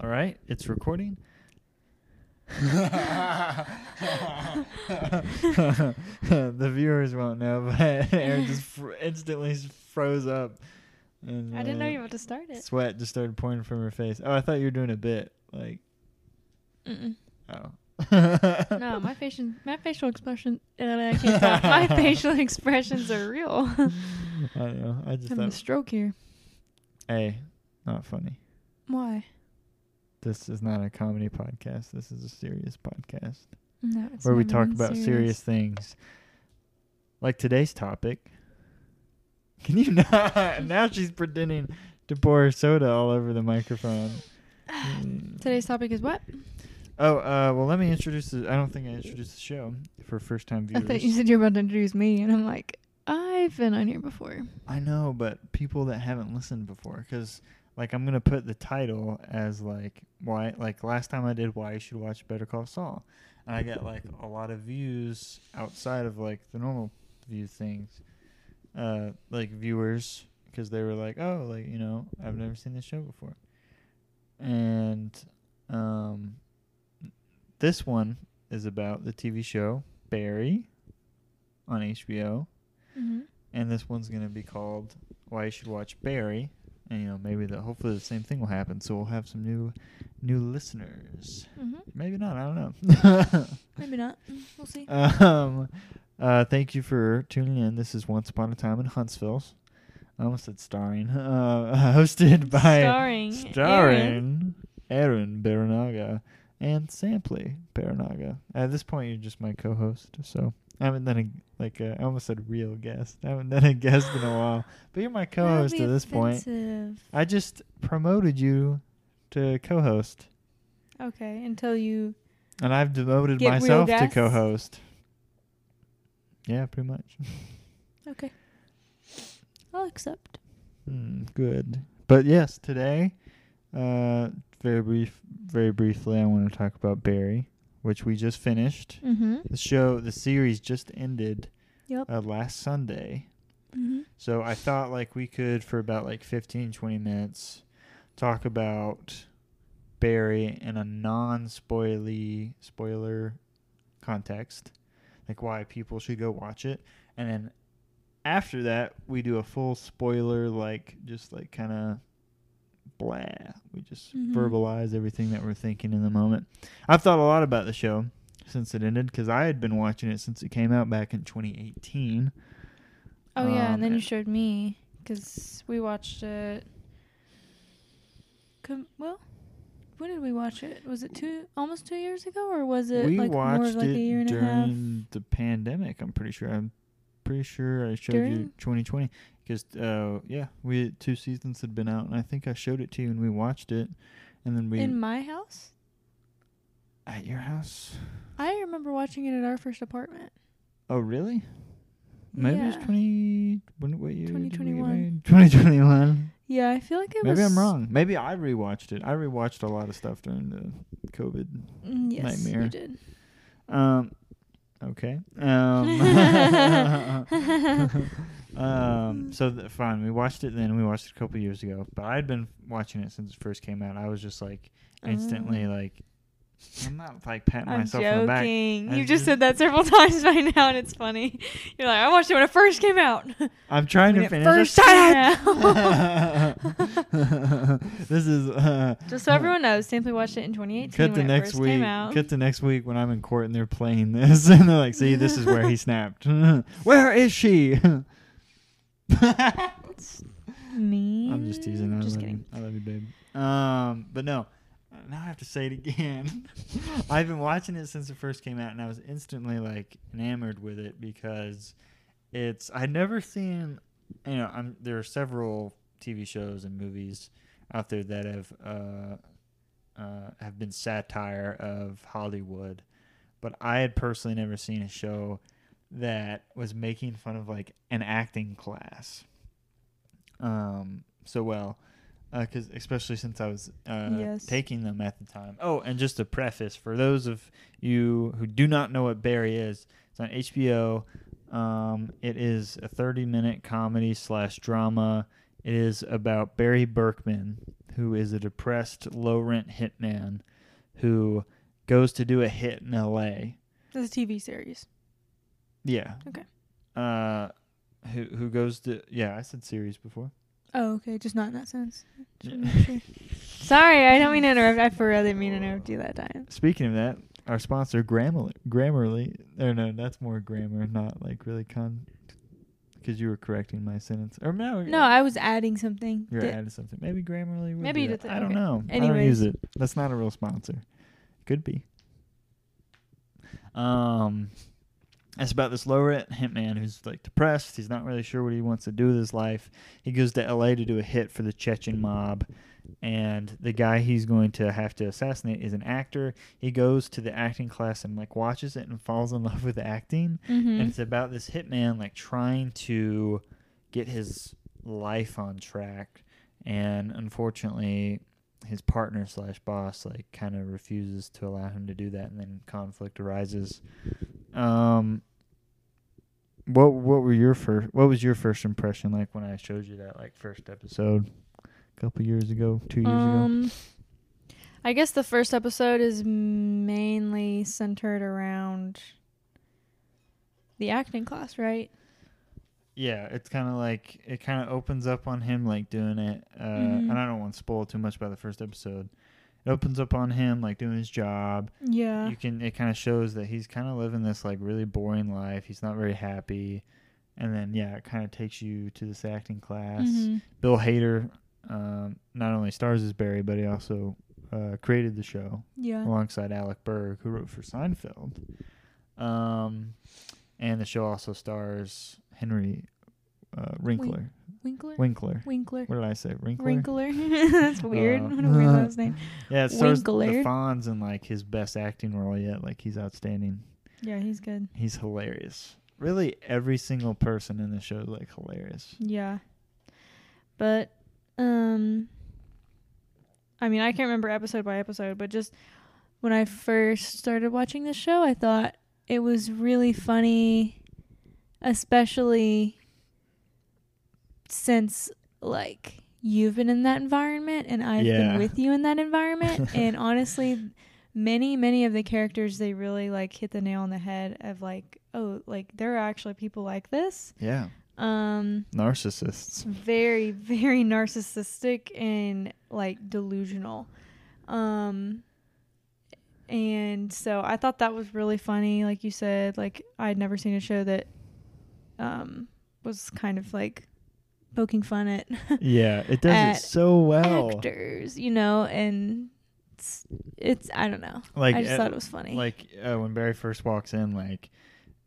All right, it's recording. the viewers won't know, but Erin just fr- instantly froze up. And, I didn't know you were about to start it. Sweat just started pouring from her face. Oh, I thought you were doing a bit. Like, Mm-mm. oh. No, my facial my facial expression. Uh, I can't talk. my facial expressions are real. I don't know. I just Having a thought, stroke here. hey, not funny. Why? This is not a comedy podcast. This is a serious podcast. No, where we talk about serious things. Like today's topic. Can you not? now she's pretending to pour soda all over the microphone. Mm. Today's topic is what? Oh, uh, well, let me introduce. The, I don't think I introduced the show for first time viewers. I thought you said you were about to introduce me, and I'm like, I've been on here before. I know, but people that haven't listened before, because like I'm gonna put the title as like why, like last time I did why you should watch Better Call Saul, and I got like a lot of views outside of like the normal view things, uh, like viewers, because they were like, oh, like you know, I've never seen this show before, and um, this one is about the TV show Barry on HBO Mm-hmm. and this one's gonna be called "Why You Should Watch Barry." And you know, maybe the hopefully the same thing will happen. So we'll have some new new listeners. Mm-hmm. Maybe not. I don't know. Maybe not. We'll see. um, uh, thank you for tuning in. This is Once Upon a Time in Huntsville. I almost said starring. Uh, hosted by starring. Erin. starring Erin Barinaga and Sampley Barinaga. At this point, you're just my co-host, so I haven't done a like a, I almost said real guest. I haven't done a guest in a while, but you're my co-host at this point. offensive. I just promoted you to co-host, Okay, until you. and I've devoted Get real myself to guests? co-host. Yeah, pretty much. Okay. I'll accept. Hmm, good. But yes, today, uh, very brief, very briefly, I want to talk about Barry, which we just finished. Mm-hmm. The show, the series just ended Yep. uh, last Sunday. Mm-hmm. So I thought like we could for about like 15 20 minutes talk about Barry in a non-spoily spoiler context, like why people should go watch it, and then after that we do a full spoiler like just like kind of blah. We just Mhm. verbalize everything that we're thinking in the moment. I've thought a lot about the show since it ended because I had been watching it since it came out back in 2018. Oh yeah, Um, and then you showed me because we watched it. Com- well, when did we watch it? Was it two, almost two years ago, or was it we like more of like it a year and a half? during the pandemic. I'm pretty sure. I'm pretty sure I showed you 2020 because uh yeah, we two seasons had been out, and I think I showed it to you, and we watched it, and then we In my house, at your house. I remember watching it at our first apartment. Oh really? Maybe it's Yeah. 20. When what year? did we get 2021. married? 2021. Yeah, I feel like it was Maybe. I'm wrong. Maybe I rewatched it. I rewatched a lot of stuff during the COVID. Mm, yes, Nightmare. you did. Um. Okay. Um. um. So th- fine. We watched it then. We watched it a couple years ago. But I'd been watching it since it first came out. I was just like instantly Oh. like. I'm not like patting I'm myself on the back. joking. I You just just- said that several times by now, and it's funny. You're like, I watched it when it first came out. I'm trying When to it finish. first it. this is. Uh, Just so everyone knows, Sampley watched it in 2018 Cut it next first week. came out. Cut to next week when I'm in court and they're playing this, and they're like, "See, this is where he snapped. where is she?" Me? I'm just teasing. I Just love kidding. You. I love you, babe. Um, but no. Now I have to say it again. I've been watching it since it first came out, and I was instantly like enamored with it because it's I'd never seen. You know, I'm there are several TV shows and movies out there that have uh, uh, have been satire of Hollywood, but I had personally never seen a show that was making fun of like an acting class um so well because especially since I was uh, Yes. taking them at the time. Oh, and just a preface for those of you who do not know what Barry is, it's on HBO. Um, it is a 30-minute comedy slash drama. It is about Barry Berkman, who is a depressed, low rent hitman who goes to do a hit in L.A. This is a TV series. Yeah. Okay. Uh, who who goes to? Yeah, I said series before. Oh, okay. Just not in that sense. Yeah. sure. Sorry, I don't mean to interrupt. I for real didn't mean to interrupt you that time. Speaking of that, our sponsor Grammarly, Grammarly, or no, that's more grammar, not like really con. Because you were correcting my sentence, or no? No, I was adding something. You're that- adding something. Maybe Grammarly. Would Maybe do that. did- I don't okay. know. I don't use it. That's not a real sponsor. Could be. Um, it's about this low rent hitman who's like depressed. He's not really sure what he wants to do with his life. He goes to L.A. to do a hit for the Chechen mob, and the guy he's going to have to assassinate is an actor. He goes to the acting class and like watches it and falls in love with acting Mhm. and it's about this hitman like trying to get his life on track and unfortunately his partner slash boss like kind of refuses to allow him to do that and then conflict arises um what what were your first what was your first impression like when i showed you that like first episode a couple years ago two years ago Um, I guess the first episode is mainly centered around the acting class, right? Yeah, it's kind of like it kind of opens up on him like doing it, uh, Mhm. and I don't want to spoil too much about the first episode. It opens up on him like doing his job. Yeah. You can it kind of shows that he's kind of living this like really boring life. He's not very happy, and then yeah, it kind of takes you to this acting class. Mhm. Bill Hader um, not only stars as Barry, but he also uh, created the show Yeah. alongside Alec Berg, who wrote for Seinfeld. Um, and the show also stars Henry uh, Winkler. Winkler. Winkler. Winkler. What did I say? Winkler. Winkler. That's weird. Uh, what a weird last name. Yeah, it stars the Fonz in like his best acting role yet. Like he's outstanding. Yeah, he's good. He's hilarious. Really, every single person in the show is like hilarious. Yeah. But um I mean, I can't remember episode by episode, but just when I first started watching this show, I thought it was really funny, especially since like you've been in that environment and I've Yeah. been with you in that environment and honestly many many of the characters they really like hit the nail on the head of like oh like there are actually people like this Yeah, um narcissists. very very narcissistic and like delusional um and so i thought that was really funny like you said like i'd never seen a show that um was kind of like poking fun at Yeah, it does it so well. actors you know and it's, it's i don't know Like i just uh, thought it was funny like uh, when Barry first walks in, like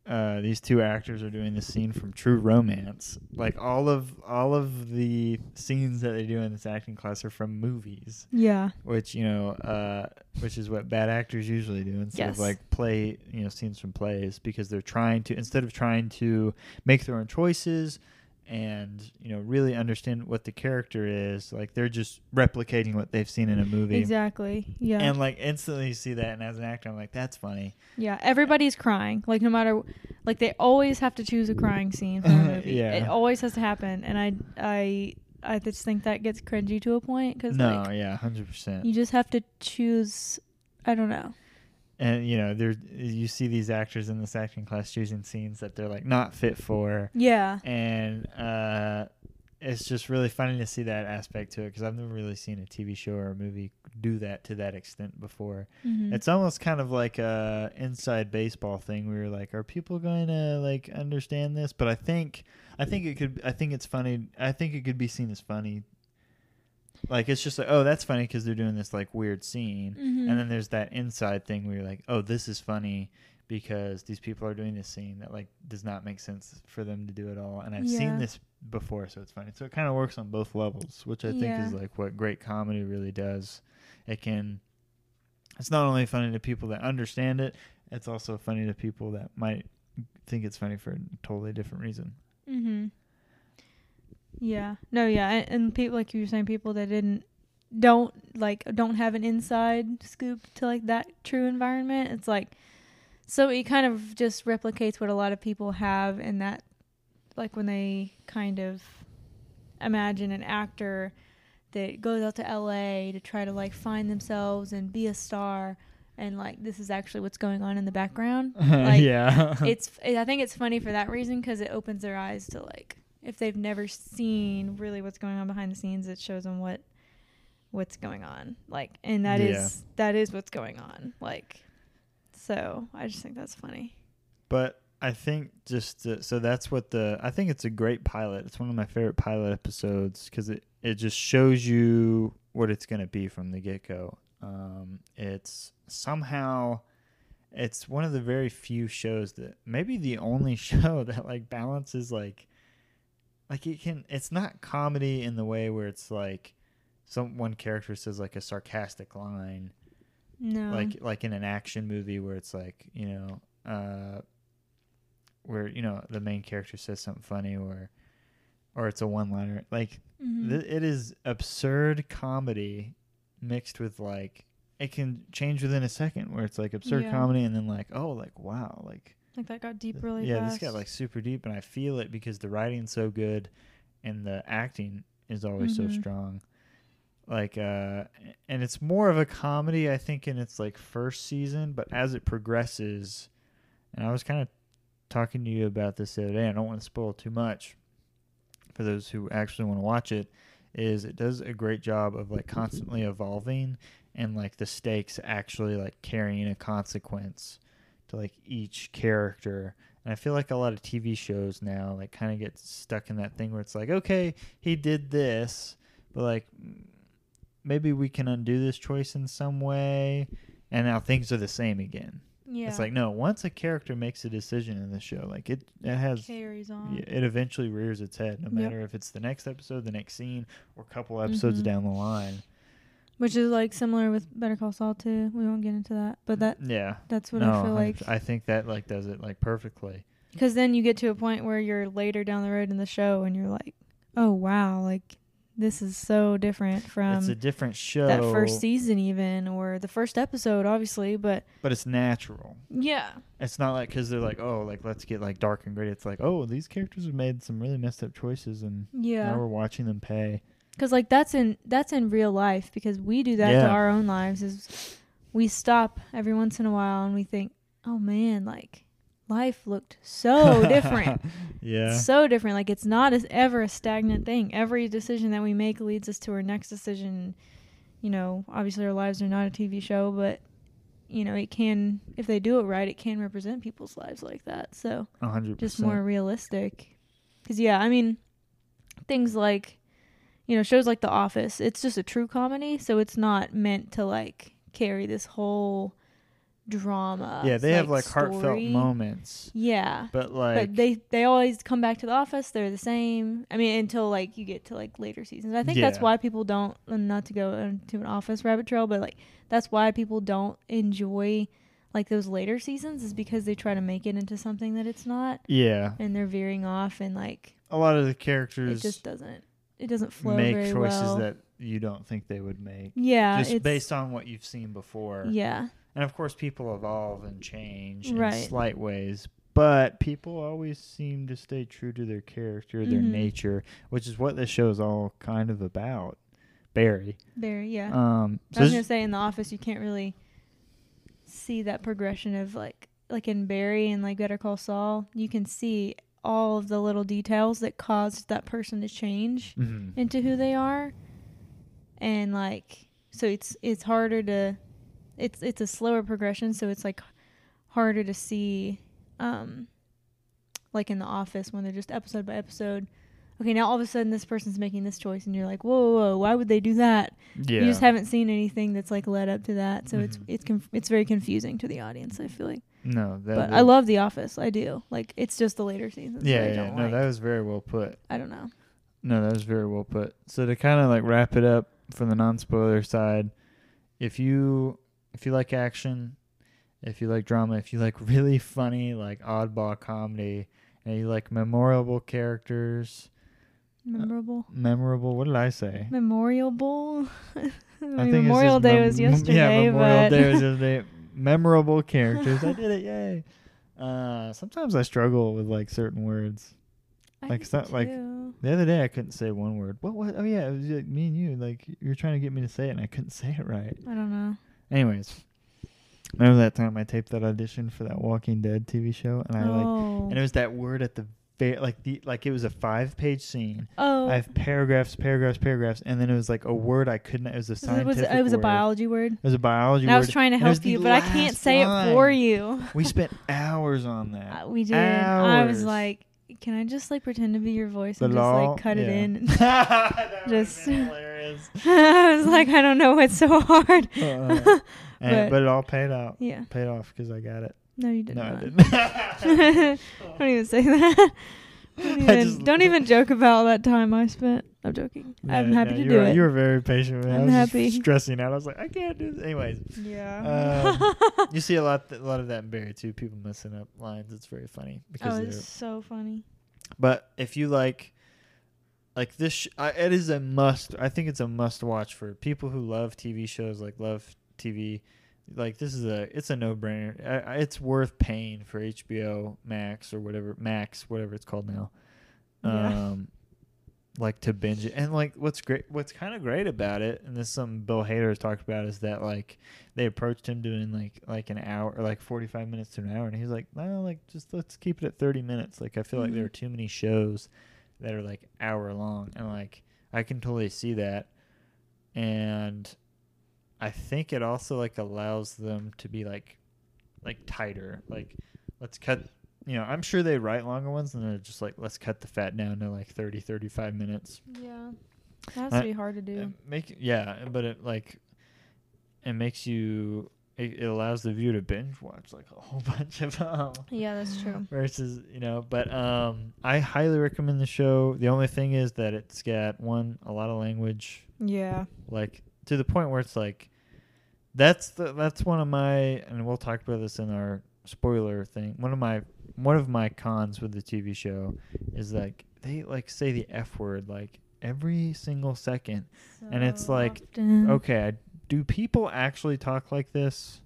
uh, these two actors are doing this scene from True Romance. Like all of all of the scenes that they do in this acting class are from movies, yeah which you know, uh, which is what bad actors usually do instead Yes. of like play, you know, scenes from plays because they're trying to instead of trying to make their own choices and you know really understand what the character is, like they're just replicating what they've seen in a movie. exactly yeah And like instantly you see that, and as an actor, I'm like, that's funny. Yeah, everybody's crying. Like no matter, like they always have to choose a crying scene for a movie. Yeah. it always has to happen, and I, I, I just think that gets cringy to a point because No, like yeah, hundred percent. you just have to choose. I don't know. And you know, there you see these actors in this acting class choosing scenes that they're like not fit for, Yeah, and uh, it's just really funny to see that aspect to it because I've never really seen a TV show or a movie do that to that extent before. Mhm. It's almost kind of like a inside baseball thing where you're like, are people going to like understand this? But I think, I think it could. I think it's funny. I think it could be seen as funny. Like it's just like, oh, that's funny because they're doing this like weird scene, Mhm. and then there's that inside thing where you're like, oh, this is funny because these people are doing this scene that like does not make sense for them to do at all, and I've Yeah. seen this before, so it's funny. So it kind of works on both levels, which I think is like what great comedy really does. It can. It's not only funny to people that understand it; it's also funny to people that might think it's funny for a totally different reason. Mm-hmm. Yeah. No. Yeah. And, and people like you were saying, people that didn't don't like don't have an inside scoop to like that true environment. It's like so it kind of just replicates what a lot of people have in that like when they kind of imagine an actor that goes out to LA to try to like find themselves and be a star and like this is actually what's going on in the background. Like, yeah. it's I think it's funny for that reason cuz it opens their eyes to like if they've never seen really what's going on behind the scenes it shows them what what's going on. Like and that is Yeah. that is what's going on. Like so I just think that's funny. But I think just to, so that's what the I think it's a great pilot. It's one of my favorite pilot episodes because it it just shows you what it's gonna be from the get go. Um, it's somehow it's one of the very few shows that maybe the only show that like balances like like it can it's not comedy in the way where it's like some one character says like a sarcastic line No. like like in an action movie where it's like you know uh where you know the main character says something funny or or it's a one liner like Mhm. th- it is absurd comedy mixed with like it can change within a second where it's like absurd Yeah. comedy and then like oh like wow like like that got deep really fast. yeah fast. this got like super deep and i feel it because the writing's so good and the acting is always so Mhm. strong like uh and it's more of a comedy i think in its like first season but as it progresses and i was kind of talking to you about this the other day i don't want to spoil too much for those who actually want to watch it is it does a great job of like constantly evolving and like the stakes actually like carrying a consequence to like each character and i feel like a lot of tv shows now like kind of get stuck in that thing where it's like okay he did this but like maybe we can undo this choice in some way and now things are the same again yeah. it's like no once a character makes a decision in the show like it it has carries on. it eventually rears its head no Yep. matter if it's the next episode the next scene or a couple episodes Mhm. down the line Which is like similar with Better Call Saul too. We won't get into that, but mm, that yeah. that's what no, I feel like. I think that like does it like perfectly. Because then you get to a point where you're later down the road in the show, and you're like, "Oh wow, like this is so different from it's a different show that first season, even or the first episode, obviously." But but it's natural. Yeah, it's not like because they're like oh like let's get like dark and gritty. It's like oh these characters have made some really messed up choices and yeah. now we're watching them pay because like that's in that's in real life because we do that to our own lives. Is we stop every once in a while and we think, "Oh man, like life looked so different." yeah so different. Like it's not as ever a stagnant thing. Every decision that we make leads us to our next decision. You know, obviously our lives are not a TV show, but you know, it can if they do it right, it can represent people's lives like that. So a hundred just more realistic. Cuz yeah, I mean things like you know, shows like The Office, it's just a true comedy, so it's not meant to like carry this whole drama. yeah they have like heartfelt moments Yeah but like but they they always come back to the office. They're the same. I mean, until like you get to like later seasons. I think that's why people don't. Not to go into an office rabbit trail, but like that's why people don't enjoy like those later seasons is because they try to make it into something that it's not, yeah and they're veering off, and like a lot of the characters it just doesn't. It doesn't flow make very choices well. that you don't think they would make yeah, just based on what you've seen before yeah, and of course people evolve and change Right. in slight ways but people always seem to stay true to their character their Mhm. nature which is what this show is all kind of about barry Barry, yeah. um so I was gonna say in the office you can't really see that progression of like like in Barry and like Better Call Saul, you can see all of the little details that caused that person to change Mhm. into who they are. And like so it's it's harder to it's it's a slower progression, so it's like harder to see um like in the office when they're just episode by episode. Okay, now all of a sudden this person's making this choice and you're like, "Whoa, whoa, whoa why would they do that?" yeah You just haven't seen anything that's like led up to that, so it's Mhm. it's conf- it's very confusing to the audience. I feel like, no that but I love The Office. I do. Like it's just the later seasons. yeah, that I yeah no like. that was very well put I don't know. No, that was very well put. So to kind of like wrap it up from the non-spoiler side, if you if you like action, if you like drama, if you like really funny like oddball comedy, and you like memorable characters, Memorable. memorable. What did I say? Memorial Bowl. I I think Memorial Day mem- was yesterday, Yeah, Memorial but Day was yesterday. Memorable characters. I did it. Yay. Uh, sometimes I struggle with like certain words. I Like, not like- The other day I couldn't say one word. What? What? Oh yeah, it was like me and you. Like you're trying to get me to say it, and I couldn't say it right. I don't know. Anyways, remember that time I taped that audition for that Walking Dead TV show, and I like, oh. and it was that word at the like the like it was a five page scene. oh. I have paragraphs, paragraphs, paragraphs, and then it was like a word I couldn't. It was a Was it, scientific. was it, was a biology word. It was a biology And I was trying to and it was help you, but I can't say it for you. We spent hours on that. Uh, we did. I was like, can I just like pretend to be your voice The and just law, like cut it in? Just- hilarious. I was like, I don't know what's so hard. Uh, and, But- but, it all paid out. Yeah. Paid off because I got it. No, you didn't. no. I didn't. don't even say that. Don't even, don't even joke about that time I spent. I'm joking. I'm happy no, to do were, it. You were very patient with me. I I'm happy. stressing out. I was like, I can't do this. Anyways, yeah. Um, you see a lot, a lot of that in Barry too. People messing up lines. It's very funny because oh, it's so funny. But if you like, like this, sh- I, it is a must. I think it's a must watch for people who love TV shows, like love TV. Like this is a, it's a no brainer. I, I, it's worth paying for HBO Max or whatever Max, whatever it's called now. Yeah. Um, like to binge it, and like what's great, what's kind of great about it, and this is something Bill Hader has talked about, is that like they approached him doing like like an hour or like forty five minutes to an hour, and he's like, no, like just let's keep it at thirty minutes. Like I feel like there Mhm. are too many shows that are like hour long, and like I can totally see that, and I think it also like allows them to be like like tighter. Like let's cut you know, I'm sure they write longer ones and they're just like let's cut the fat down to like 30 35 minutes. Yeah. That has to be hard to do. Make yeah, but it like it makes you it, it allows the viewer to binge watch like a whole bunch of um yeah, that's true. versus you know but um i highly recommend the show the only thing is that it's got one a lot of language Yeah. like to the point where it's like that's the that's one of my and we'll talk about this in our spoiler thing one of my one of my cons with the tv show is like they like say the f word like every single second And it's like, often. okay I, do people actually talk like this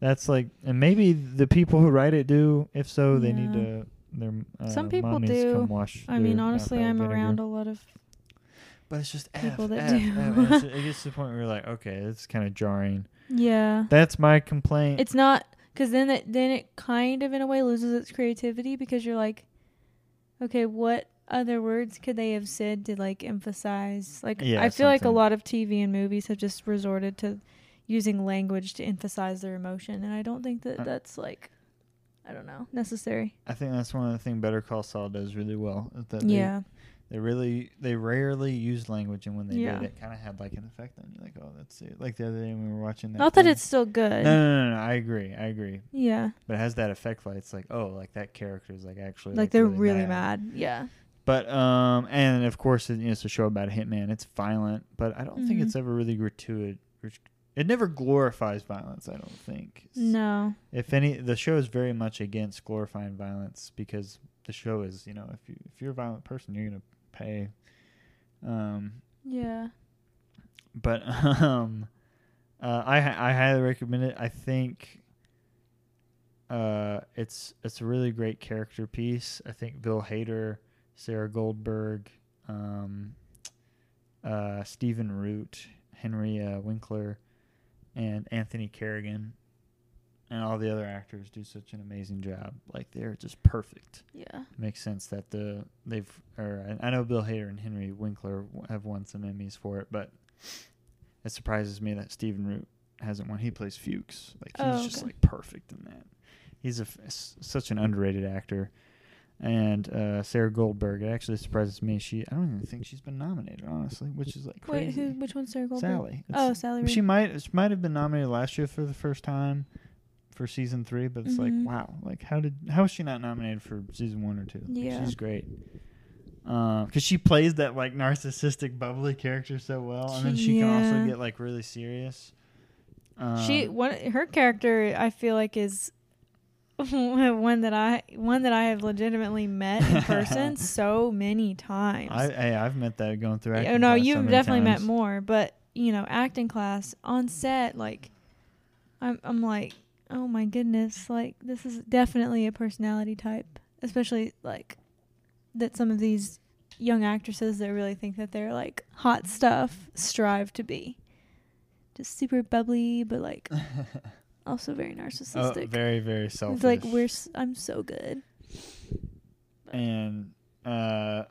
that's like and maybe the people who write it do if so they need to their uh, Some people mom needs to do. I mean, honestly, I'm around a lot of. But it's just people F, that F, do. F, it gets to the point where you're like okay it's kind of jarring Yeah. that's my complaint It's not because then it then it kind of in a way loses its creativity because you're like, okay, what other words could they have said to like emphasize? Like Yeah, I feel like a lot of TV and movies have just resorted to using language to emphasize their emotion, and I don't think that Uh, that's like, I don't know, necessary. I think that's one of the things Better Call Saul does really well. That Yeah. They really they rarely use language, and when they Yeah. did, it kind of had like an effect on you. Like, oh, that's it. Like the other day when we were watching that. Not that it's still good. No, no, no, no. I agree. I agree. Yeah. But it has that effect. Like it's like, oh, like that character is like actually Like, they're really mad. Yeah. But um, and of course, it, you know, it's a show about a hitman. It's violent, but I don't think Mhm. it's ever really gratuitous. It never glorifies violence. I don't think. No. If any, the show is very much against glorifying violence because the show is, you know, if you if you're a violent person, you're gonna pay. Um, Yeah. but um, uh, I I highly recommend it. I think. Uh, it's it's a really great character piece. I think Bill Hader, Sarah Goldberg, um, uh, Stephen Root, Henry uh, Winkler, and Anthony Carrigan, and all the other actors do such an amazing job. Like they're just perfect. Yeah. it Makes sense that the they've or I know Bill Hader and Henry Winkler have won some Emmys for it, but it surprises me that Stephen Root hasn't won. He plays Fuchs. Like he's Oh, just okay. like perfect in that. He's a f- s- such an underrated actor. And uh, Sarah Goldberg, it actually surprises me. She I don't even think she's been nominated, honestly, which is like Wait, crazy. who? Which one's Sarah Goldberg? Sally. Oh, It's- Sally. she might she might have been nominated last year for the first time for season three, but it's Mhm. like wow, like how did how is she not nominated for season one or two? Like, Yeah. she's great. Because she plays that like narcissistic, bubbly character so well, and then she can also get like really serious. Um, she one her character I feel like is one that I one that I have legitimately met in person so many times. I hey, I've met that going through. Oh acting no, class you've many definitely met more, but you know, acting class on set, like, I'm I'm like, oh my goodness, like this is definitely a personality type, especially like that some of these young actresses that really think that they're like hot stuff strive to be. Just super bubbly, but like also very oh, narcissistic. very very it's selfish. like we're s- I'm so good. and uh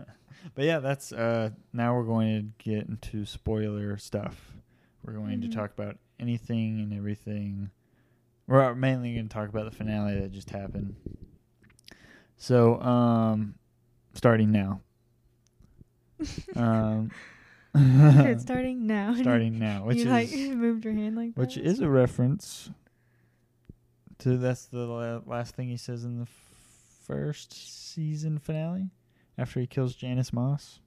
but yeah that's uh now we're going to get into spoiler stuff we're going Mhm. to talk about anything and everything we're mainly going to talk about the finale that just happened so um starting now um starting now. starting now which you is like moved your hand like which that. is a reference to that's the la- last thing he says in the first season finale after he kills Janice Moss.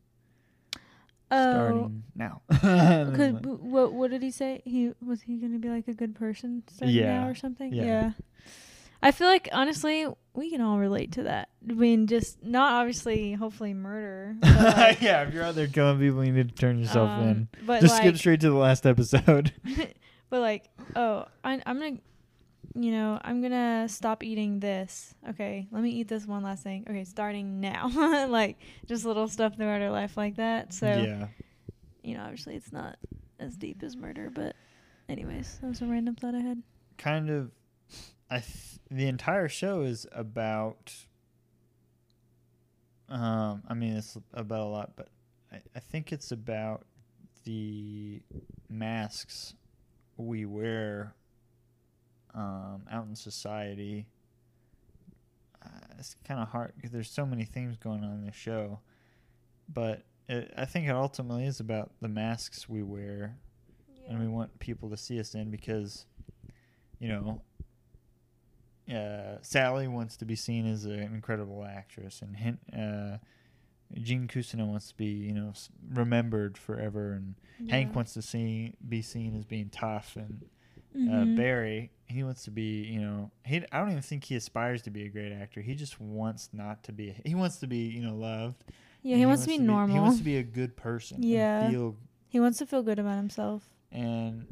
Oh. Starting now. And then, Could, like- what what did he say? He was he gonna be like a good person starting Yeah. now or something? Yeah. I feel like honestly we can all relate to that. I mean, just not obviously, hopefully murder. But like, yeah, if you're out there killing people, you need to turn yourself um, in. But Just like, skip straight to the last episode. but like, oh, I, I'm gonna, you know, I'm gonna stop eating this. Okay, let me eat this one last thing. Okay, starting now. like just little stuff throughout our life like that. So yeah. you know, obviously it's not as deep as murder, but anyways, that was a random thought I had. Kind of I th- the entire show is about um I mean it's about a lot, but I, I think it's about the masks we wear um, out in society. Uh, it's kind of hard because there's so many things going on in the show, but it, I think it ultimately is about the masks we wear, and we want people to see us in because, you know, uh, Sally wants to be seen as an incredible actress, and uh, Gene Cousineau wants to be, you know, remembered forever, and Hank wants to see be seen as being tough, and uh, Mhm. Barry he wants to be, you know, he I don't even think he aspires to be a great actor. He just wants not to be. He wants to be, you know, loved. Yeah, and he wants to be normal. He wants to be a good person. Yeah. feel He wants to feel good about himself. and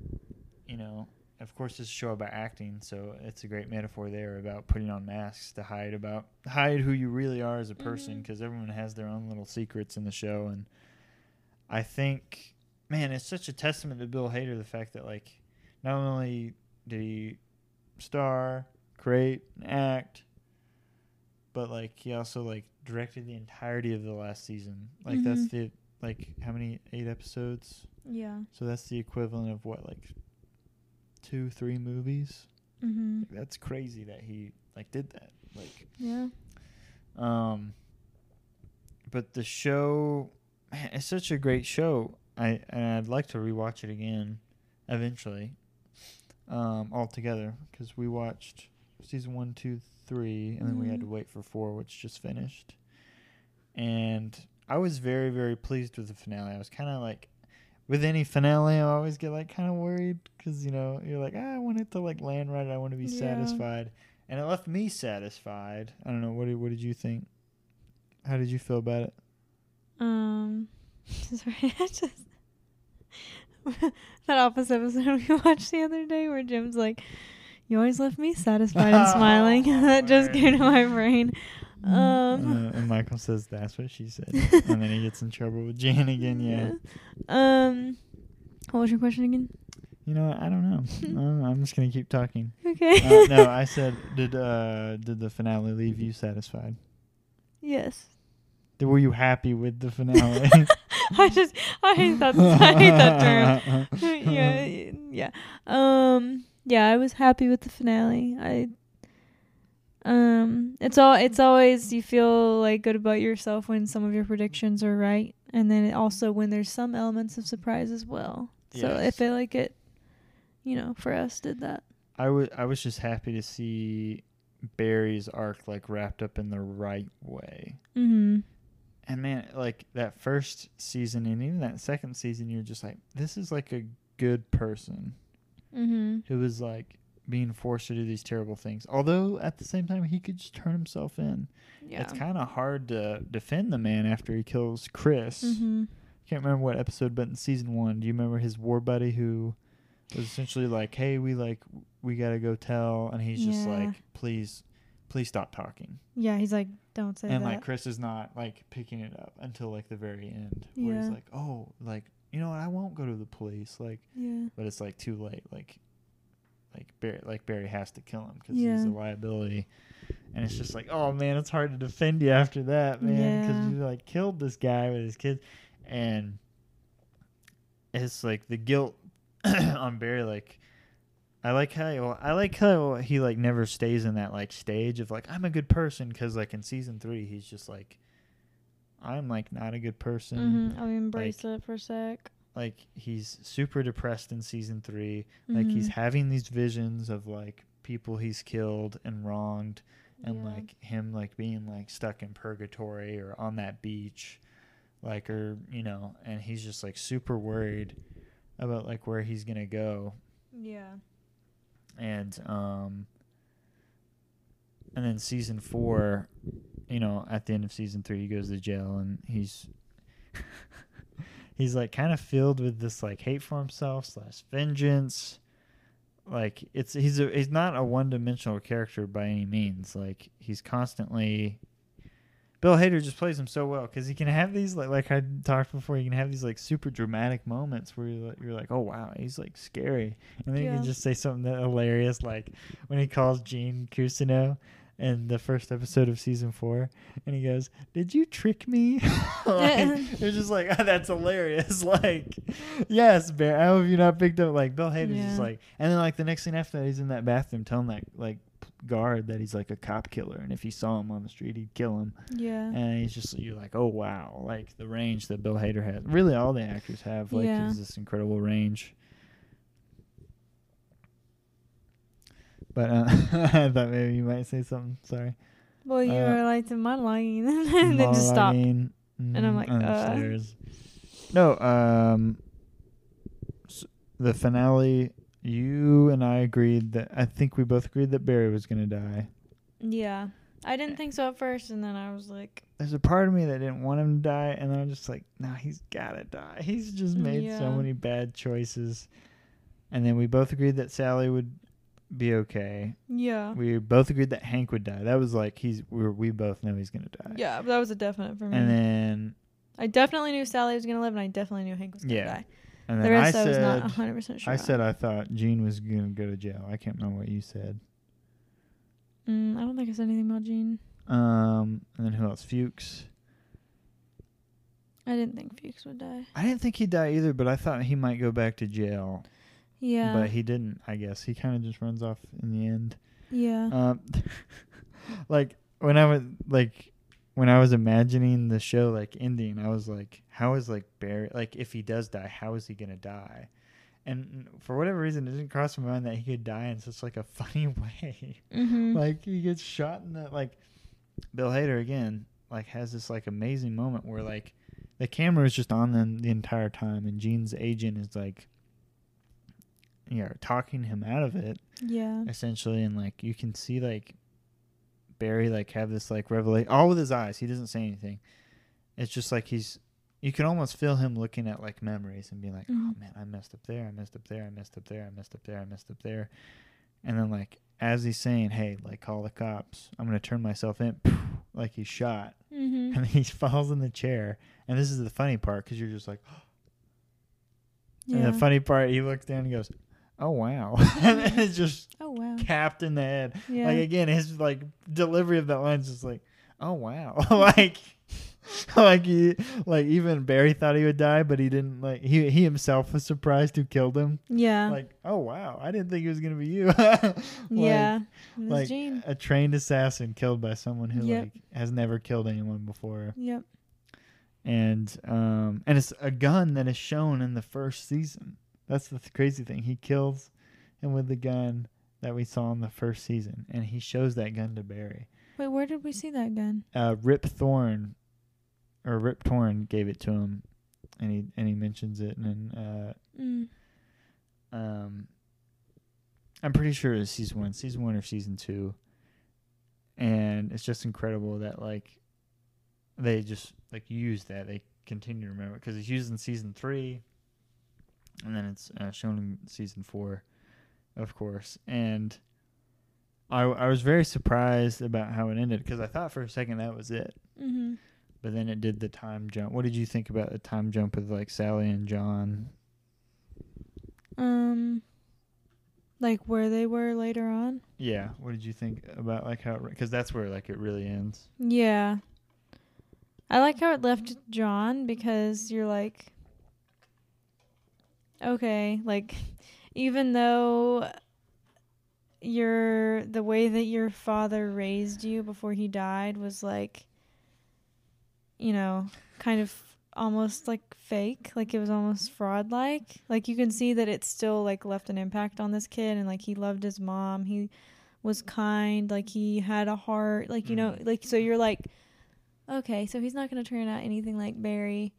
you know of course it's a show about acting so it's a great metaphor there about putting on masks to hide about hide who you really are as a person because everyone has their own little secrets in the show and i think man it's such a testament to bill hader the fact that like not only did he star create and act but like he also like directed the entirety of the last season like that's Mhm. the like how many eight episodes Yeah. so that's the equivalent of what, like two, three movies. Mhm. Like, that's crazy that he like did that. Like, Yeah. um, but the show, man, it's such a great show. I and I'd like to rewatch it again, eventually, um, all together because we watched season one, two, three, and then we had to Mhm. wait for four, which just finished. And I was very, very pleased with the finale. I was kind of like, with any finale, I always get like kind of worried because you know you're like, ah, I want it to like land right. I want to be Yeah. satisfied, and it left me satisfied. I don't know. What did What did you think? How did you feel about it? Um, sorry, I just that office episode we watched the other day where Jim's like, "You always left me satisfied and smiling." that just came to my brain. Um, Uh, and Michael says that's what she said, and then he gets in trouble with Jan again. Yeah. Um, what was your question again? You know. I don't know. I'm just gonna keep talking. Okay. Uh, no, I said, did uh did the finale leave you satisfied? yes. Were you happy with the finale? I just I hate that I hate that term. yeah, yeah. Um, yeah, I was happy with the finale. I um, it's all it's always you feel like good about yourself when some of your predictions are right, and then also when there's some elements of surprise as well. So I feel like it, you know, for us did that. I was I was just happy to see Barry's arc like wrapped up in the right way. Mm-hmm. And man, like that first season and even that second season, you're just like, this is like a good person Mm-hmm. who was like being forced to do these terrible things. Although at the same time, he could just turn himself in. Yeah. It's kind of hard to defend the man after he kills Chris. mm-hmm. Can't remember what episode, but in season one, do you remember his war buddy who was essentially like, "Hey, we like we gotta go tell," and he's just like, "Please, please stop talking. Yeah, he's like, don't say and that. And like Chris is not like picking it up until like the very end, where he's like, oh, like you know what, I won't go to the police, like, yeah. but it's like too late, like, like Barry, like Barry has to kill him because Yeah. he's a liability, and it's just like, oh man, it's hard to defend you after that, man, because Yeah. you like killed this guy with his kids, and it's like the guilt on Barry, like. I like how I like how he like never stays in that like stage of like I'm a good person because like in season three he's just like I'm like not a good person Mm-hmm. I'll embrace it for a sec. like he's super depressed in season 3 like he's Mhm. having these visions of like people he's killed and wronged and Yeah. like him like being like stuck in purgatory or on that beach like or you know and he's just like super worried about like where he's gonna go yeah. And um and then season four you know at the end of season three he goes to jail and he's he's like kind of filled with this like hate for himself slash vengeance. Like it's he's a he's not a one-dimensional character by any means. Like he's constantly Bill Hader just plays him so well because he can have these like like I talked before. He can have these like super dramatic moments where you're like, you're like, oh wow, he's like scary, and then he Yeah. can just say something that hilarious, like when he calls Gene Cousineau in the first episode of season four, and he goes, "Did you trick me?" like, it's just like oh, that's hilarious. Like, yes, Bear. I hope you not picked up. Like Bill Hader's just like, and then like the next thing after that, he's in that bathroom telling that like guard that he's like a cop killer, and if he saw him on the street, he'd kill him. Yeah. And he's just you're like, oh wow, like the range that Bill Hader has. Really, all the actors have like Yeah. is this incredible range. But uh, I thought maybe you might say something. Sorry. well, you uh, were like to monologuing and then just stop. Monologuing, And I'm mm, like, uh. No, um, s- the finale. You and I agreed that I think we both agreed that Barry was gonna die. Yeah. I didn't think so at first, and then I was like, there's a part of me that didn't want him to die, and then I'm just like, no, he's gotta die. He's just made so many bad choices. And then we both agreed that Sally would be okay. yeah. We both agreed that Hank would die. That was like he's we were, we both know he's gonna die. Yeah, that was a definite for me. And then I definitely knew Sally was gonna live, and I definitely knew Hank was gonna Yeah. die. And The rest I I, was not said 100 percent sure. I said I thought Gene was gonna go to jail. I can't remember what you said. Mm, I don't think I said anything about Gene. Um, and then who else? Fuchs. I didn't think Fuchs would die. I didn't think he'd die either, but I thought he might go back to jail. Yeah. But he didn't. I guess he kind of just runs off in the end. yeah. Um, like when I was like when I was imagining the show like ending, I was like, how is like Barry like if he does die, how is he gonna die? And for whatever reason, it didn't cross my mind that he could die in such like a funny way. mm-hmm. like he gets shot in the like Bill Hader again like has this like amazing moment where like the camera is just on them the entire time and Gene's agent is like you know talking him out of it yeah. essentially and like you can see like Barry like have this like revelation all with his eyes he doesn't say anything it's just like he's you can almost feel him looking at like memories and being like oh Mhm. man I messed up there I messed up there I messed up there I messed up there I messed up there and then like as he's saying hey like call the cops I'm gonna turn myself in like he's shot Mm-hmm. and he falls in the chair and this is the funny part because you're just like Yeah. and the funny part he looks down and goes oh wow and then it's just oh wow. capped in the head Yeah. like again, his like delivery of that line's just like, oh wow, like, like he, like even Barry thought he would die, but he didn't. Like he he himself was surprised who killed him. yeah. Like, oh wow, I didn't think it was gonna be you. Like, yeah. Like Gene. a trained assassin killed by someone who Yep. like has never killed anyone before, Yep. and um and it's a gun that is shown in the first season. That's the th- crazy thing. He kills him with the gun that we saw in the first season, and he shows that gun to Barry. Wait, where did we see that gun? uh, Rip Thorn or Rip Torn gave it to him, and he and he mentions it, and uh, Mm. um, I'm pretty sure it's season one, season one or season two, and it's just incredible that like they just like use that they continue to remember because it's used in season three, and then it's uh, shown in season four, of course, and I I was very surprised about how it ended because I thought for a second that was it, Mm-hmm. but then it did the time jump. What did you think about the time jump with like Sally and John? Um, like where they were later on. Yeah, what did you think about like how because that's where like it really ends. Yeah. I like how it left John because you're like, okay, like, even though your the way that your father raised you before he died was like, you know, kind of almost like fake, like it was almost fraud like. Like you can see that it still like left an impact on this kid and like he loved his mom. He was kind, like he had a heart, like you know, Mhm. like so you're like okay, so he's not going to turn out anything like Barry.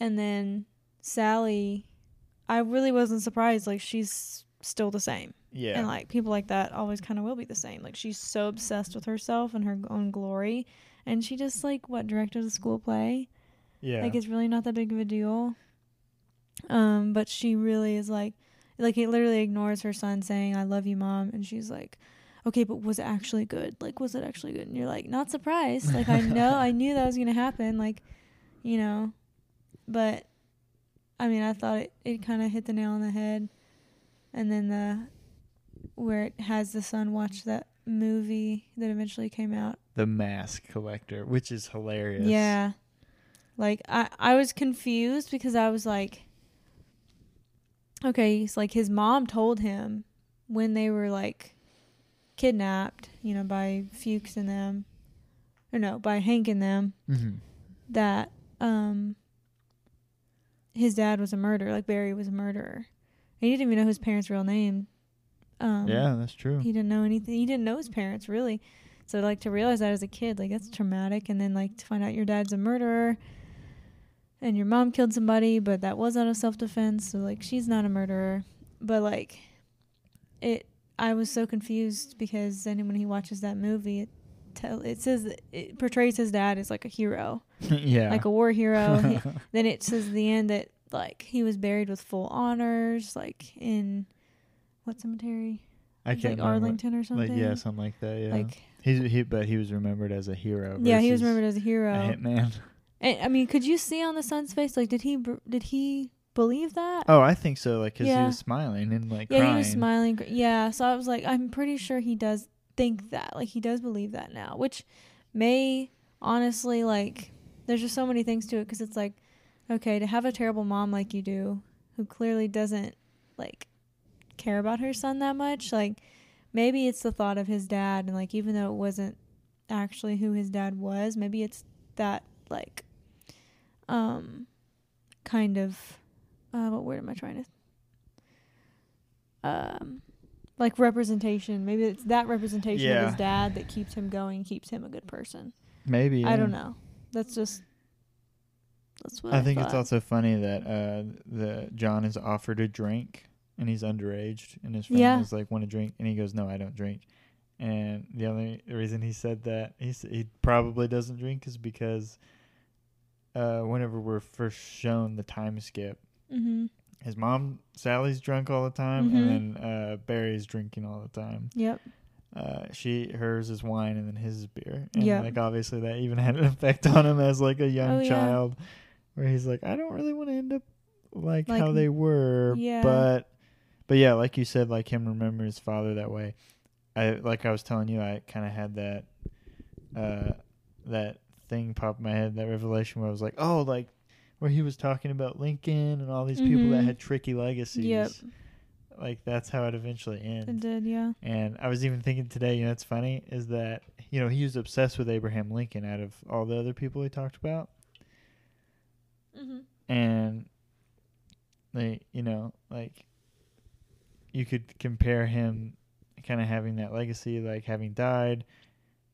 And then Sally, I really wasn't surprised. Like, she's still the same. Yeah, And, like, people like that always kind of will be the same. Like, she's so obsessed with herself and her own glory. And she just, like, what, directed a school play? yeah, Like, it's really not that big of a deal. Um, but she really is like, like, it literally ignores her son saying, I love you, mom. And she's like, okay, but was it actually good? Like, was it actually good? And you're like, not surprised. Like, I know, I knew that was going to happen. Like, you know, but I mean, I thought it, it kind of hit the nail on the head. And then the, where it has the son watch that movie that eventually came out. the Mask Collector, which is hilarious. Yeah. Like I I was confused because I was like okay, it's like his mom told him when they were like kidnapped, you know, by Fuches and them or no, by Hank and them hmm that um his dad was a murderer, like Barry was a murderer. He didn't even know his parents' real name. Um yeah, that's true. he didn't know anything. He didn't know his parents really. So like to realize that as a kid, like that's traumatic. And then like to find out your dad's a murderer, and your mom killed somebody, but that was out of self defense. So like she's not a murderer, but like it. I was so confused because then when he watches that movie, it tell it says it portrays his dad as like a hero, yeah, like a war hero. He- then it says at the end that like he was buried with full honors, like in what cemetery? I can't like remember. Arlington or something. Like yeah, something like that. Yeah, Like he's he, but he was remembered as a hero. yeah, he was remembered as a hero. a hitman. And, I mean, could you see on the son's face like did he br- did he believe that? Oh, I think so. Like, cause he was smiling and like yeah, crying. he was smiling. Yeah, so I was like, I'm pretty sure he does think that. Like he does believe that now, which may honestly like there's just so many things to it because it's like okay to have a terrible mom like you do who clearly doesn't like care about her son that much like maybe it's the thought of his dad and like even though it wasn't actually who his dad was maybe it's that like um kind of uh what word am i trying to um like representation. Maybe it's that representation of his dad that keeps him going keeps him a good person. Maybe i don't know that's just that's what i, I think it's also funny that uh, the John is offered a drink and he's underage, and his friend Yeah. is like, "Want a drink?" And he goes, "No, I don't drink." And the only reason he said that he s- he probably doesn't drink is because uh, whenever we're first shown the time skip, mm-hmm. his mom Sally's drunk all the time, Mhm. and then uh, Barry's drinking all the time. yep Uh, she hers is wine, and then his is beer. And Yeah. like obviously that even had an effect on him as like a young Oh, yeah. child, where he's like, I don't really want to end up like, Like, how they were, yeah. but but yeah, like you said, like him remember his father that way. I like I was telling you, I kind of had that uh that thing pop in my head, that revelation where I was like, oh, like where he was talking about Lincoln and all these people that Mhm. had tricky legacies. Yep. Like that's how it eventually ends. it did yeah And I was even thinking today, you know, it's funny is that you know he was obsessed with Abraham Lincoln out of all the other people he talked about, mm-hmm. and they, you know, like you could compare him kind of having that legacy, like having died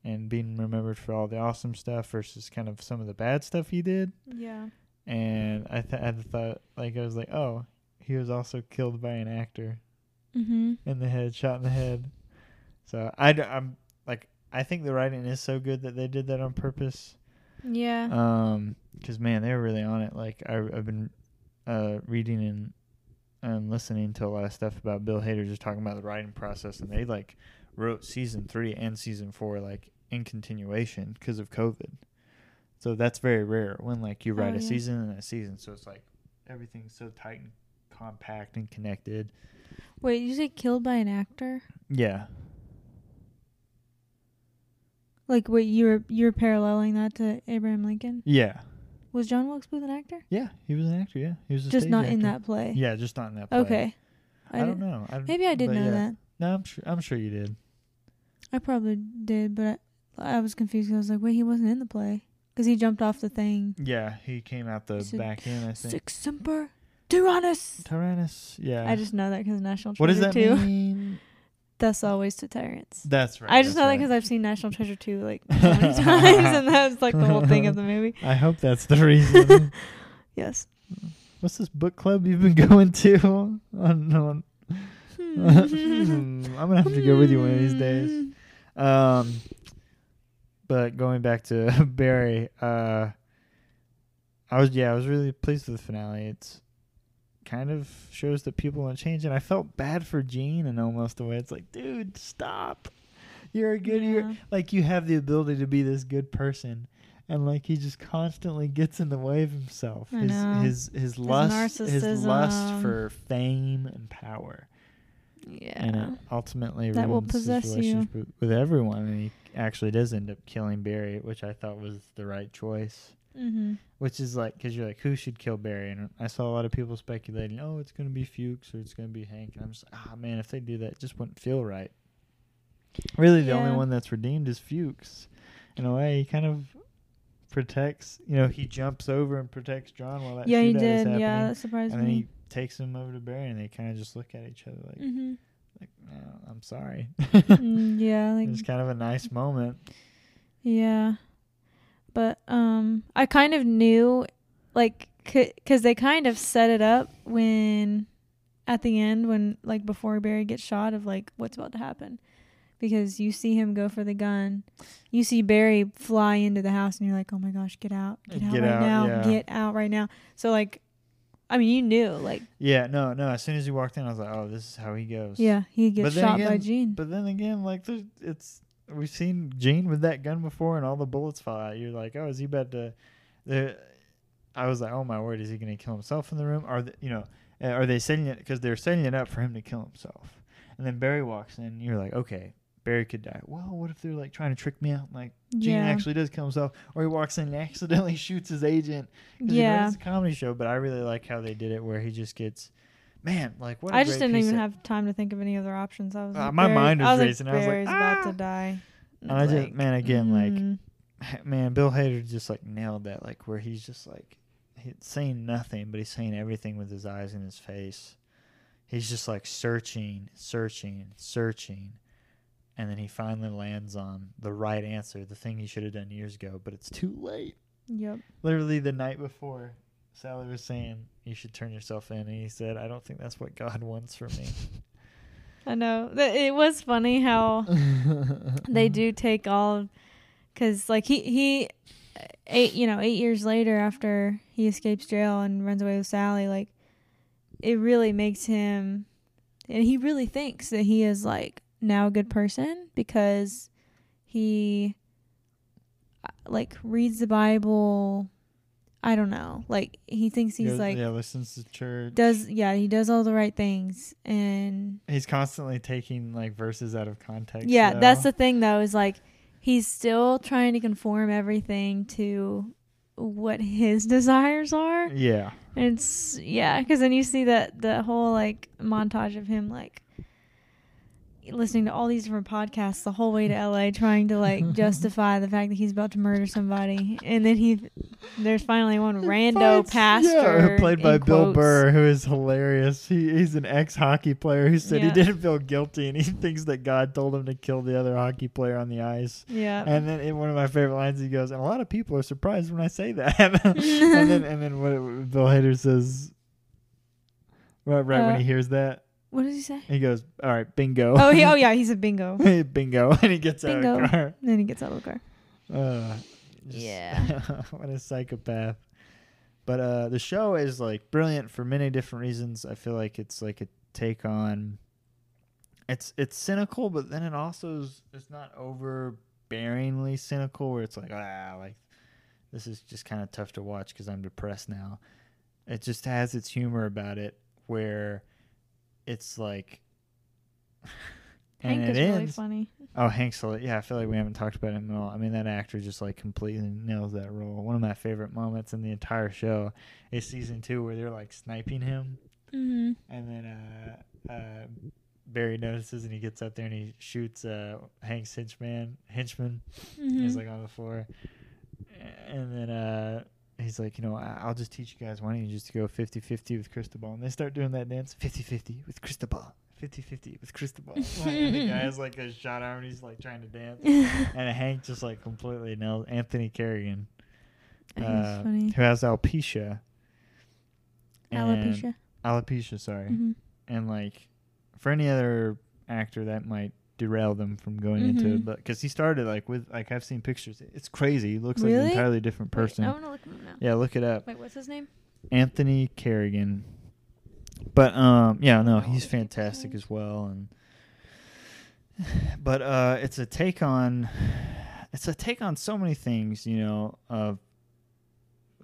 and being remembered for all the awesome stuff versus kind of some of the bad stuff he did. yeah And I, th- I had the thought, like I was like, oh, he was also killed by an actor. mm-hmm. in the head, shot in the head. So I, am like I think the writing is so good that they did that on purpose. yeah Um, because man, they were really on it. Like I, I've been uh reading and and listening to a lot of stuff about Bill Hader just talking about the writing process, and they like wrote season three and season four like in continuation because of COVID. So that's very rare when like you write Oh, a yeah. season and a season. So it's like everything's so tight and compact and connected. Wait, you say killed by an actor? Yeah. Like, wait, you're you're paralleling that to Abraham Lincoln? Yeah. Was John Wilkes Booth an actor? Yeah. He was an actor. Yeah. He was a Just not in that play. Yeah, just not in that play. Okay. I, don't didn't- know. I, Maybe I did know yeah. that. No, I'm sure. I'm sure you did. I probably did, but I, I was confused. I was like, wait, he wasn't in the play because he jumped off the thing. Yeah, he came out the said, back end. I think. Sic Semper Tyrannus. Tyrannus. Yeah. I just know that because National Treasure. What does that 2. mean? Thus always to tyrants. That's right. I just that's know that because I've seen National Treasure 2 like so many times, and that's like the whole thing of the movie. I hope that's the reason. Yes. What's this book club you've been going to? on, on, Hmm, I'm gonna have to go with you one of these days. Um, but going back to Barry, uh, I was yeah, I was really pleased with the finale. It's kind of shows that people want to change, and I felt bad for Gene in almost a way. It's like, dude, stop. You're a good. You're like you have the ability to be this good person. And like he just constantly gets in the way of himself. I his know. his his lust his lust for fame and power Yeah. and it ultimately That will ruins his possess you. with everyone. And he actually does end up killing Barry, which I thought was the right choice. Mm-hmm. Which is like, because you're like, who should kill Barry? And I saw a lot of people speculating, oh, it's going to be Fuches or it's going to be Hank. And I'm just like, ah, man, if they do that, it just wouldn't feel right. Really, the only one that's redeemed is Fuches. In a way, he kind of protects, you know, he jumps over and protects John while that Yeah, he did. happening. Yeah, that surprised and then me. he takes him over to Barry and they kind of just look at each other like, mm-hmm. like no, I'm sorry. mm, yeah, like It's kind of a nice moment. Yeah. But um I kind of knew like c- cuz they kind of set it up when at the end when like before Barry gets shot of like what's about to happen. Because you see him go for the gun. You see Barry fly into the house and you're like, "Oh my gosh, get out. Get out Get right out, now. yeah. Get out right now." So like I mean, you knew like Yeah, no, no. As soon as he walked in, I was like, "Oh, this is how he goes." yeah, he gets shot by Gene. But then again, like, there's, it's we've seen Gene with that gun before, and all the bullets fall out. You're like, "Oh, is he about to?" The, I was like, "Oh my word, is he going to kill himself in the room?" Are they, you know, uh, are they setting it because they're setting it up for him to kill himself? And then Barry walks in. You're like, "Okay." Barry could die. Well, what if they're like trying to trick me out? Like Gene yeah. actually does kill himself, or he walks in and accidentally shoots his agent. 'Cause, you know, yeah. it's a comedy show, but I really like how they did it, where he just gets, man, like what. I I just didn't even have time to think of any other options. I was Uh, like, my Barry- mind was I was racing. I was like, Barry's about "Ah!" to die. And I just, man, again, like, mm, man, Bill Hader just like nailed that, like where he's just like he's saying nothing, but he's saying everything with his eyes and his face. He's just like searching, searching, searching, and then he finally lands on the right answer, the thing he should have done years ago, but it's too late. Yep. Literally the night before, Sally was saying you should turn yourself in, and he said, "I don't think that's what God wants for me." I know. Th- It was funny how they do take all, because like he he, eight you know eight years later after he escapes jail and runs away with Sally, like it really makes him, and he really thinks that he is like now a good person because he uh, like reads the Bible. I don't know. Like he thinks he's Goes- like yeah, listens to church. does yeah he does all the right things and He's constantly taking like verses out of context. yeah that's the thing though is like he's still trying to conform everything to what his desires are yeah. and it's yeah because then you see that the whole like montage of him like listening to all these different podcasts the whole way to LA trying to like justify the fact that he's about to murder somebody and then he there's finally one rando Fights- pastor yeah, played by Bill quotes. Burr, who is hilarious. He he's an ex hockey player who said he didn't feel guilty and he thinks that God told him to kill the other hockey player on the ice. yeah And then in one of my favorite lines, he goes, "And a lot of people are surprised when I say that." and then and then what it- Bill Hader says, right, right Uh, when he hears that, what does he say he goes, "All right, bingo." oh he, oh yeah he's a bingo bingo, and he gets out of the car. then he gets out of the car Uh, just- Yeah. what a psychopath. But uh, the show is like brilliant for many different reasons. I feel like it's like a take on it's it's cynical, but then it also is it's not overbearingly cynical where it's like ah like this is just kind of tough to watch because I'm depressed now. It just has its humor about it where it's like. Hank and is it really funny. Oh, Hank Solo. Yeah, I feel like we haven't talked about him at all. I mean, that actor just like completely nails that role. One of my favorite moments in the entire show is season two where they're like sniping him, Mm-hmm. and then uh, uh, Barry notices and he gets up there and he shoots uh, Hank's henchman. Henchman. Mm-hmm. He's like on the floor, and then uh, he's like, you know, I- I'll just teach you guys. Why don't you just go 50-50 with Cristobal? And they start doing that dance 50-50 with Cristobal. 50-50 with Cristobal. and the guy has like a shot arm and he's like trying to dance. and Hank just like completely nails Anthony Carrigan, He's uh, funny. who has alopecia. And- Alopecia. Alopecia, sorry. hmm And like for any other actor, that might derail them from going into Mhm. it. But because he started like with like I've seen pictures, it's crazy. He looks like an entirely different person. Wait, I want to look him up now. Yeah, look it up. Wait, what's his name? Anthony Carrigan. But um yeah, no, he's fantastic as well and but uh it's a take on it's a take on so many things, you know, of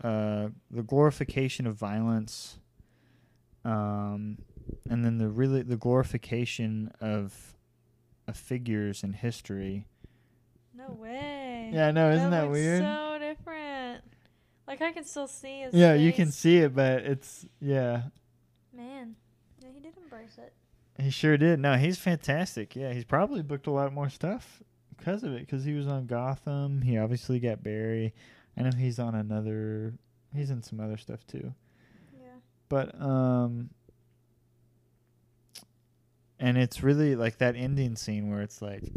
uh the glorification of violence um and then the really the glorification of of figures in history. No way. Yeah, I know, isn't that looks weird? So different. Like I can still see his. Yeah, you can see it, but it's yeah. Man, yeah, he did embrace it. He sure did. No, he's fantastic. Yeah, he's probably booked a lot more stuff because of it. Because he was on Gotham. He obviously got Barry. I know he's on another. He's in some other stuff too. Yeah. But um, and it's really like that ending scene where it's like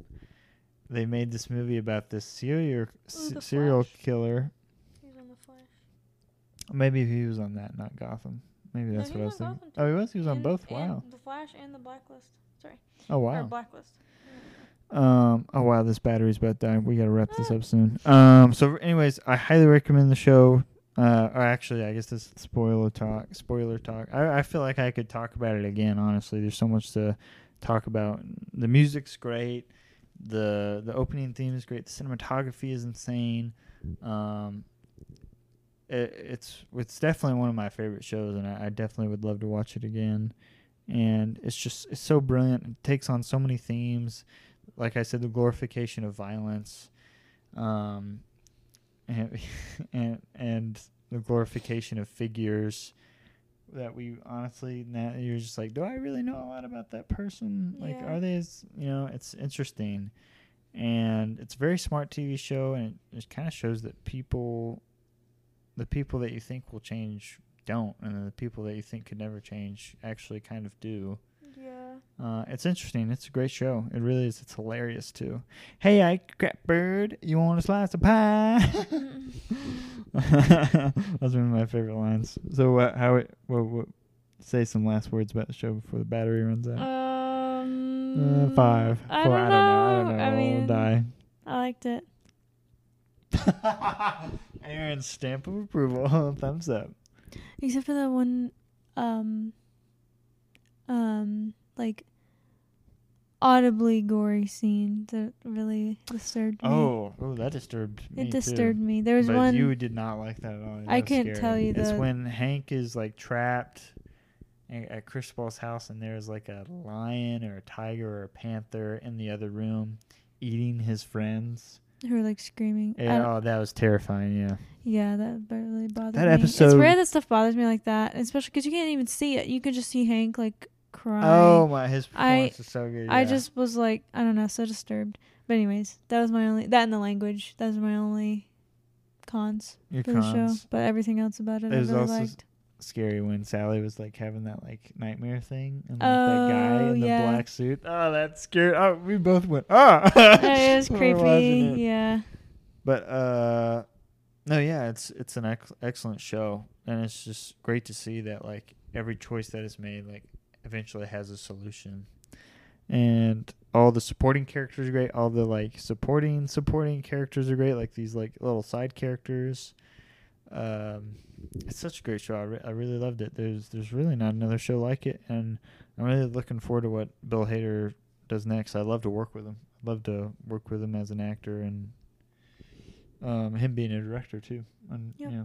they made this movie about this serial Ooh, serial Flash. killer. He's on the Flash. Maybe he was on that, not Gotham. Maybe that's he what I was thinking. Oh, he was. He was on both. Wow. The Flash and the Blacklist. Sorry. Oh Or wow. Blacklist. Um. Oh wow, this battery's about to die. We gotta wrap this Ah. up soon. Um. So, anyways, I highly recommend the show. Uh. Or actually, I guess this is spoiler talk. Spoiler talk. I I feel like I could talk about it again. Honestly, there's so much to talk about. The music's great. The the opening theme is great. The cinematography is insane. Um. It, it's it's definitely one of my favorite shows, and I, I definitely would love to watch it again. And it's just it's so brilliant. It takes on so many themes like I said, the glorification of violence, um, and and and the glorification of figures that we honestly now you're just like, do I really know a lot about that person? Like, are they as you know? It's interesting, and it's a very smart TV show, and it, it kind of shows that people, the people that you think will change don't, and then the people that you think could never change actually kind of do. Yeah. Uh, it's interesting. It's a great show. It really is. It's hilarious too. Hey, I crap bird, you want a slice of pie? That's one of my favorite lines. So, uh, how it? What, what? Say some last words about the show before the battery runs out. Um. Uh, five. I four, don't I know. don't know. I don't know. I I'll mean, die. I liked it. Erin's stamp of approval. Thumbs up. Except for the one, um, um, like audibly gory scene that really disturbed me. Oh, oh, that disturbed me it too. disturbed me. There was but one. you did not like that at all. I That was couldn't tell you It's the- when Hank is like trapped at Cristobal's house, and there's like a lion or a tiger or a panther in the other room eating his friends. Who were like screaming. Yeah, oh, that was terrifying. Yeah. yeah, that b- really bothered That me. episode- It's rare that stuff bothers me like that, especially because you can't even see it. You can just see Hank like crying. Oh my, his I- performance is so good. I just was like, I don't know, so disturbed. But anyways, that was my only that and the language. Those are my only cons Your for the show. But everything else about it, It I really liked. Scary when Sally was like having that like nightmare thing and like that guy Oh, in the black suit. Oh, that scared. Oh, we both went. Ah, it was when we were watching creepy. it. Yeah. But uh no, yeah, it's it's an ex- excellent show and it's just great to see that like every choice that is made like eventually has a solution. And all the supporting characters are great. All the like supporting supporting characters are great. Like these like little side characters. Um, it's such a great show. I, re- I really loved it. There's there's really not another show like it, and I'm really looking forward to what Bill Hader does next. I'd love to work with him. I'd love to work with him as an actor and um, him being a director too. And Yep. yeah.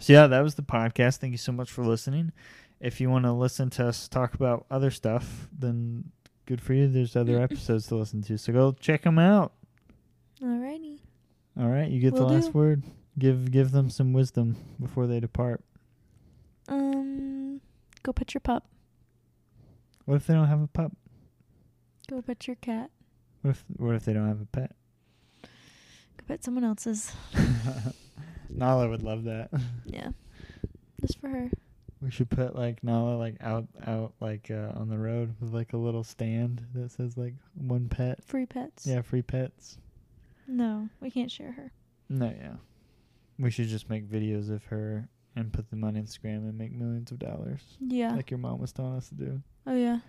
So yeah, that was the podcast. Thank you so much for listening. If you want to listen to us talk about other stuff, then good for you. There's other episodes to listen to. So go check them out. Alrighty. All right, you get Will the last do. word. Give give them some wisdom before they depart. Um, go pet your pup. What if they don't have a pup? Go pet your cat. What if what if they don't have a pet? Go pet someone else's. Nala would love that. Yeah. Just for her. We should put like Nala like out out like uh, on the road with like a little stand that says like one pet. Free pets. Yeah, free pets. No, we can't share her. No, yeah. We should just make videos of her and put them on Instagram and make millions of dollars, Yeah. like your mom was telling us to do. oh yeah.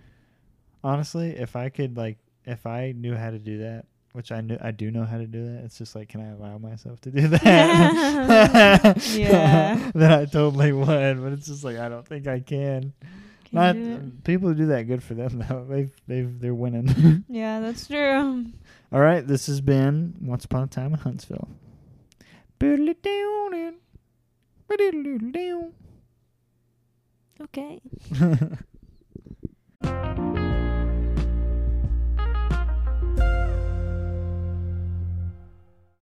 Honestly, if I could like, if I knew how to do that, which I knew I do know how to do that, it's just like, can I allow myself to do that? Yeah. then I totally would, but it's just like I don't think I can. Can't Not people who do that. Good for them though. They've they've they're winning. Yeah, that's true. All right, this has been Once Upon a Time in Huntsville. Boodle-doo-doo. Boodle-doo-doo. Okay.